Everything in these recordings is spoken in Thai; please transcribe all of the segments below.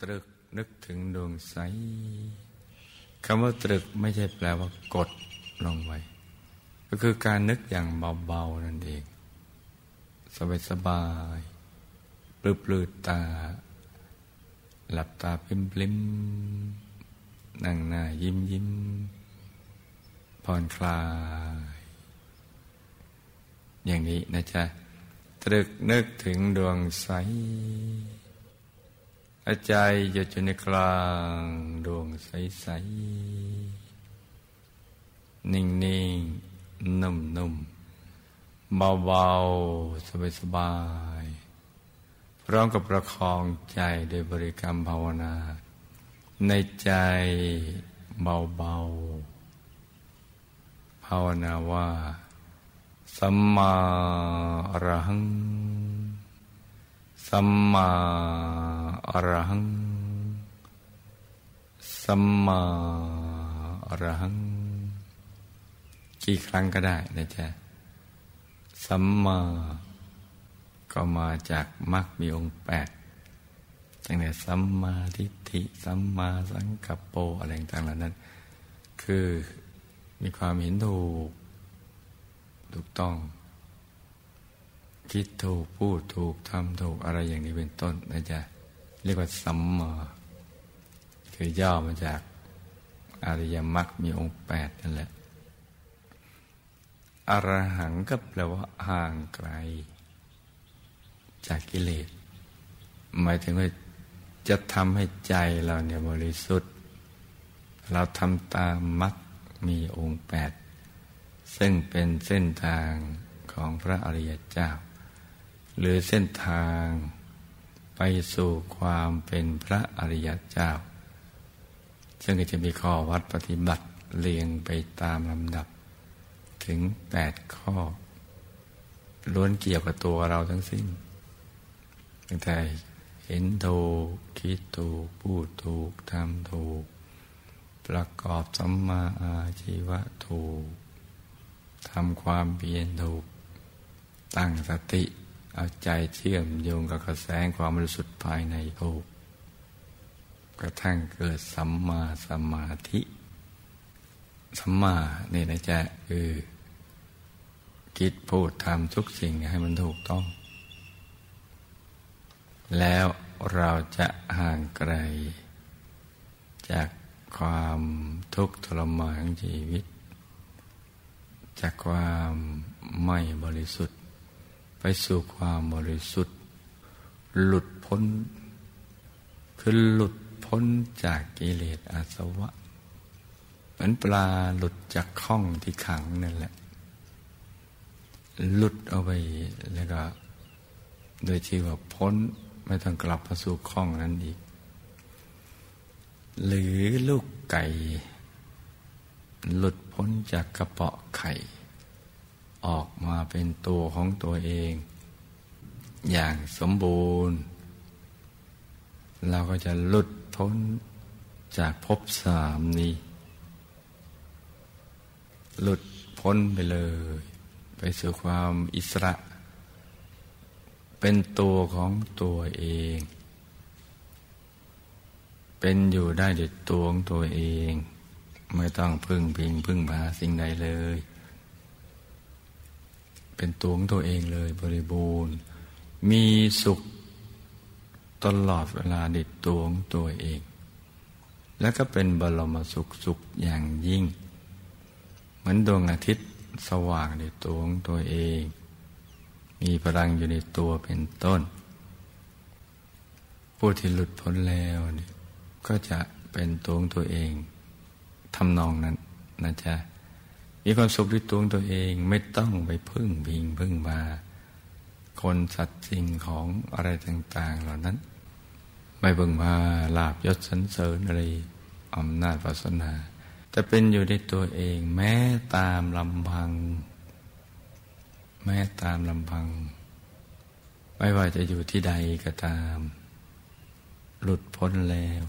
ตรึกนึกถึงดวงใสคำว่าตรึกไม่ใช่แปลว่ากดลงไว้ก็คือการนึกอย่างเบาๆนั่นเอง สบายๆปลื้ดๆตา หลับตาพลิมๆนั่งหน้ายิ้มยิ้มผ่อนคลาย อย่างนี้นะจ๊ะตรึกนึกถึงดวงใส อาใจหยุดอยู่ในกลางดวงใส ๆ นิ่ง ๆ นุ่ม ๆ เบา ๆ สบาย ๆ พร้อมกับประคองใจโดยบริกรรมภาวนา ในใจเบา ๆ ภาวนาว่าสัมมาอรหัง สัมมา อรหัง สัมมาอรหัง กี่ครั้งก็ได้นะจ๊ะ สัมมา ก็มาจากมรรคมีองค์แปดตั้งแต่สัมมาทิฏฐิ สัมมาสังกัปโปอะไรต่างๆเหล่านั้น คือมีความเห็นถูก ถูกต้อง คิดถูก พูดถูกทำถูกอะไรอย่างนี้เป็นต้นนะจ๊ะ เรียกว่าสัมมาคือย่อมาจากอริยมรรคมีองค์แปดนั่นแหละ อรหังก็แปลว่าห่างไกล จากกิเลส หมายถึงว่าจะทำให้ใจเราเนี่ยบริสุทธิ์ เราทำตามมรรคมีองค์แปด ซึ่งเป็นเส้นทางของพระอริยเจ้า หรือเส้นทาง ไปสู่ความเป็นพระอริยเจ้า ซึ่งจะมีข้อวัดปฏิบัติเรียงไปตามลำดับ ถึงแปดข้อ ล้วนเกี่ยวกับตัวเราทั้งสิ้น ตั้งแต่เห็นถูกคิดถูกพูดถูกทำถูก ประกอบสัมมาอาชีวะถูกทำความเพียรถูก ตั้งสติ เอาใจเชื่อมโยงกับกระแสความบริสุทธิ์ภายในถูกกระทั่งเกิดสัมมาสมาธิสัมมาเนี่ยนะจ๊ะคือคิดพูดทำทุกสิ่งให้มันถูกต้อง แล้วเราจะห่างไกล จากความทุกข์ทรมานของชีวิต จากความไม่บริสุทธิ์ ไปสู่ความบริสุทธิ์ หลุดพ้น คือหลุดพ้นจากกิเลสอาสวะเหมือนปลาหลุดจากข้องที่ขังนั่นแหละ หลุดเอาไปแล้วก็ โดยที่ว่าพ้นไม่ต้องกลับมาสู่ข้องนั้นอีก หรือลูกไก่ หลุดพ้นจากกระเปาะไข่ ออกมาเป็นตัวของตัวเอง อย่างสมบูรณ์ เราก็จะหลุดพ้นจากภพสามนี้ หลุดพ้นไปเลย ไปสู่ความอิสระ เป็นตัวของตัวเอง เป็นอยู่ได้ด้วยตัวของตัวเอง ไม่ต้องพึ่งพิงพึ่งพาสิ่งใดเลย เป็นตัวของตัวเองเลยบริบูรณ์ มีสุขตลอดเวลาในตัวของตัวเอง แล้วก็เป็นบรมสุขสุขอย่างยิ่ง เหมือนดวงอาทิตย์สว่างในตัวของตัวเอง มีพลังอยู่ในตัวเป็นต้น ผู้ที่หลุดพ้นแล้วก็จะเป็นตัวของตัวเองทำนองนั้นนะจ๊ะ มีความสุขด้วยตัวตัวเองไม่ต้องไปพึ่งพิงพึ่งมา คนสัตว์สิ่งของอะไรต่าง ๆ เหล่านั้น ไม่เบิ่งมาลาบยศสันเสริญอะไรอำนาจวาสนา แต่เป็นอยู่ในตัวเองแม้ตามลำพัง แม้ตามลำพัง ไม่ว่าจะอยู่ที่ใดก็ตาม หลุดพ้นแล้ว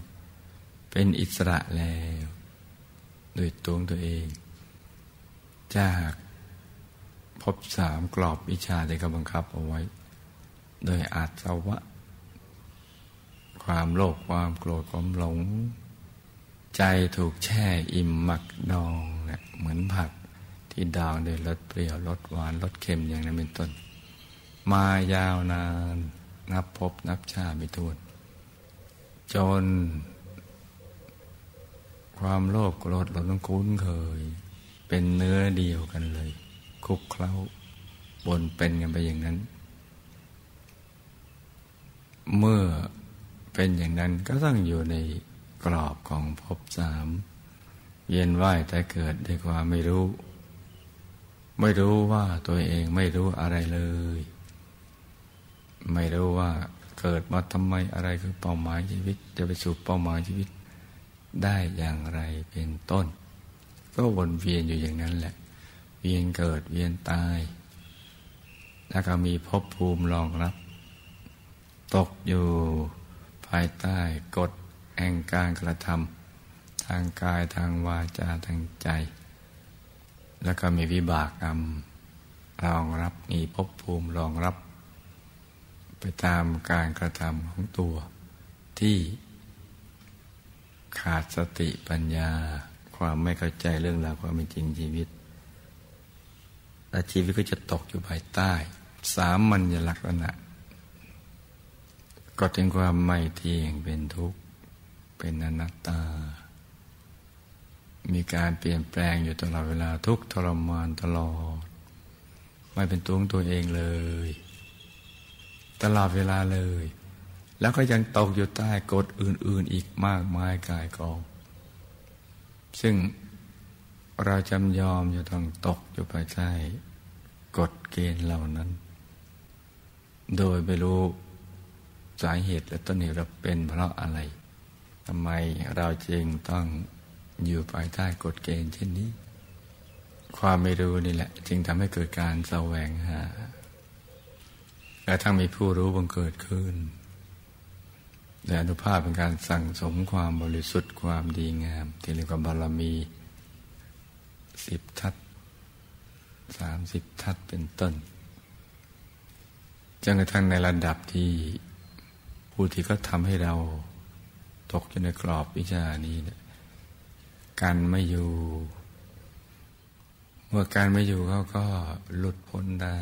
เป็นอิสระแล้วด้วยตัวตัวเอง จากพบสามกรอบวิชาที่เขาบังคับเอาไว้ โดยอาจสวะ ความโลภความโกรธความหลง ใจถูกแช่อิ่มหมักดองเนี่ยเหมือนผักที่ดองด้วยรสเปรี้ยวรสหวานรสเค็มอย่างนั้นเป็นต้น มายาวนานนับพบนับชาไม่ถ้วนจน ความโลภโกรธเราต้องคุ้นเคย เป็นเนื้อเดียวกันเลย คุกเคล้าบนเป็นกันไปอย่างนั้น เมื่อเป็นอย่างนั้นก็ต้องอยู่ในกรอบของภพสามเย็นไหวแต่เกิดด้วยความไม่รู้ ไม่รู้ว่าตัวเองไม่รู้อะไรเลย ไม่รู้ว่าเกิดมาทำไมอะไรคือเป้าหมายชีวิต จะไปสู่เป้าหมายชีวิตได้อย่างไรเป็นต้น ก็วนเวียนอยู่อย่างนั้นแหละ เวียนเกิดเวียนตาย แล้วก็มีภพภูมิรองรับ ตกอยู่ภายใต้กฎแห่งการกระทำทางกายทางวาจาทางใจ แล้วก็มีวิบากกรรมรองรับมีภพภูมิรองรับ ไปตามการกระทำของตัวที่ขาดสติปัญญา ความไม่เข้าใจเรื่องราวความเป็นจริงชีวิตและชีวิตก็จะตกอยู่ภายใต้ สามัญลักษณะก็ถึงความไม่เที่ยงเป็นทุกข์ เป็นอนัตตา มีการเปลี่ยนแปลงอยู่ตลอดเวลาทุกทรมานตลอด ไม่เป็นตัวของตัวเองเลย ตลอดเวลาเลย แล้วก็ยังตกอยู่ใต้กฎอื่น ๆ อีกมากมายกายกอง ซึ่งเราจำยอมจะต้องตกอยู่ภายใต้กฎเกณฑ์เหล่านั้น โดยไม่รู้สาเหตุและต้นเหตุเราเป็นเพราะอะไรทำไมเราจึงต้องอยู่ภายใต้กฎเกณฑ์เช่นนี้ ความไม่รู้นี่แหละ จึงทำให้เกิดการแสวงหา และทั้งมีผู้รู้บังเกิดขึ้น และอนุภาพเป็นการสั่งสมความบริสุทธิ์ความดีงาม ที่เรียกว่าบารมีสิบทัศสามสิบทัศเป็นต้นจนกระทั่งในระดับที่ผู้ที่ก็ทำให้เราตกอยู่ในกรอบวิชานี้เนี่ยการไม่อยู่ เมื่อการไม่อยู่เขาก็หลุดพ้นได้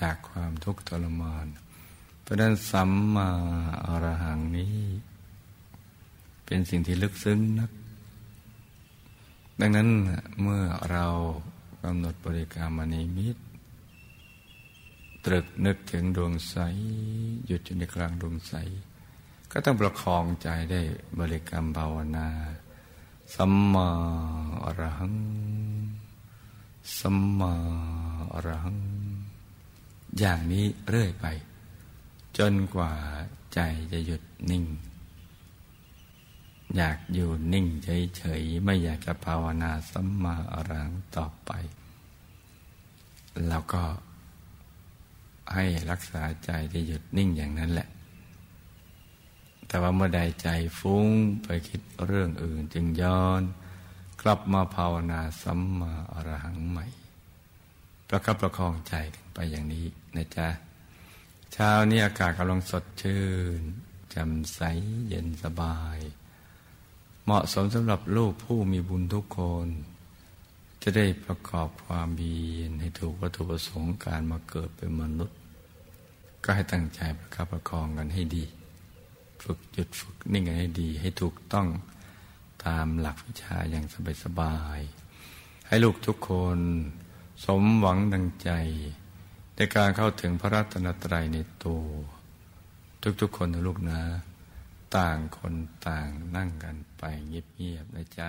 จากความทุกข์ทรมานเราะนั้นสัมมาอรหังนี้ เป็นสิ่งที่ลึกซึ้งนัก ดังนั้นเมื่อเรากำหนดบริกรรมนิมิต ตรึกนึกถึงดวงใส หยุดอยู่ในกลางดวงใส ก็ต้องประคองใจได้บริกรรมภาวนาสัมมาอรหัง สัมมาอรหัง อย่างนี้เรื่อยไป จนกว่าใจจะหยุดนิ่ง อยากอยู่นิ่งเฉยๆไม่อยากจะภาวนาสัมมาอรังต่อไป แล้วก็ให้รักษาใจที่หยุดนิ่งอย่างนั้นแหละ แต่ว่าเมื่อใดใจฟุ้งไปคิดเรื่องอื่นจึงย้อน กลับมาภาวนาสัมมาอรหังใหม่ ประคับประคองใจกันไปอย่างนี้นะจ๊ะ เช้านี้อากาศกำลังสดชื่นแจ่มใสเย็นสบาย เหมาะสมสำหรับลูกผู้มีบุญทุกคน จะได้ประกอบความเบียนให้ถูกวัตถุประสงค์การมาเกิดเป็นมนุษย์ ก็ให้ตั้งใจประคับประคองกันให้ดี ฝึกหยุดฝึกนิ่งกันให้ดี ให้ถูกต้องตามหลักวิชาอย่างสบายๆให้ลูกทุกคน สมหวังดังใจ การเข้าถึงพระรัตนตรัยในตัว ทุกๆคนนะลูกนะ ต่างคนต่างนั่งกันไปเงียบๆนะจ๊ะ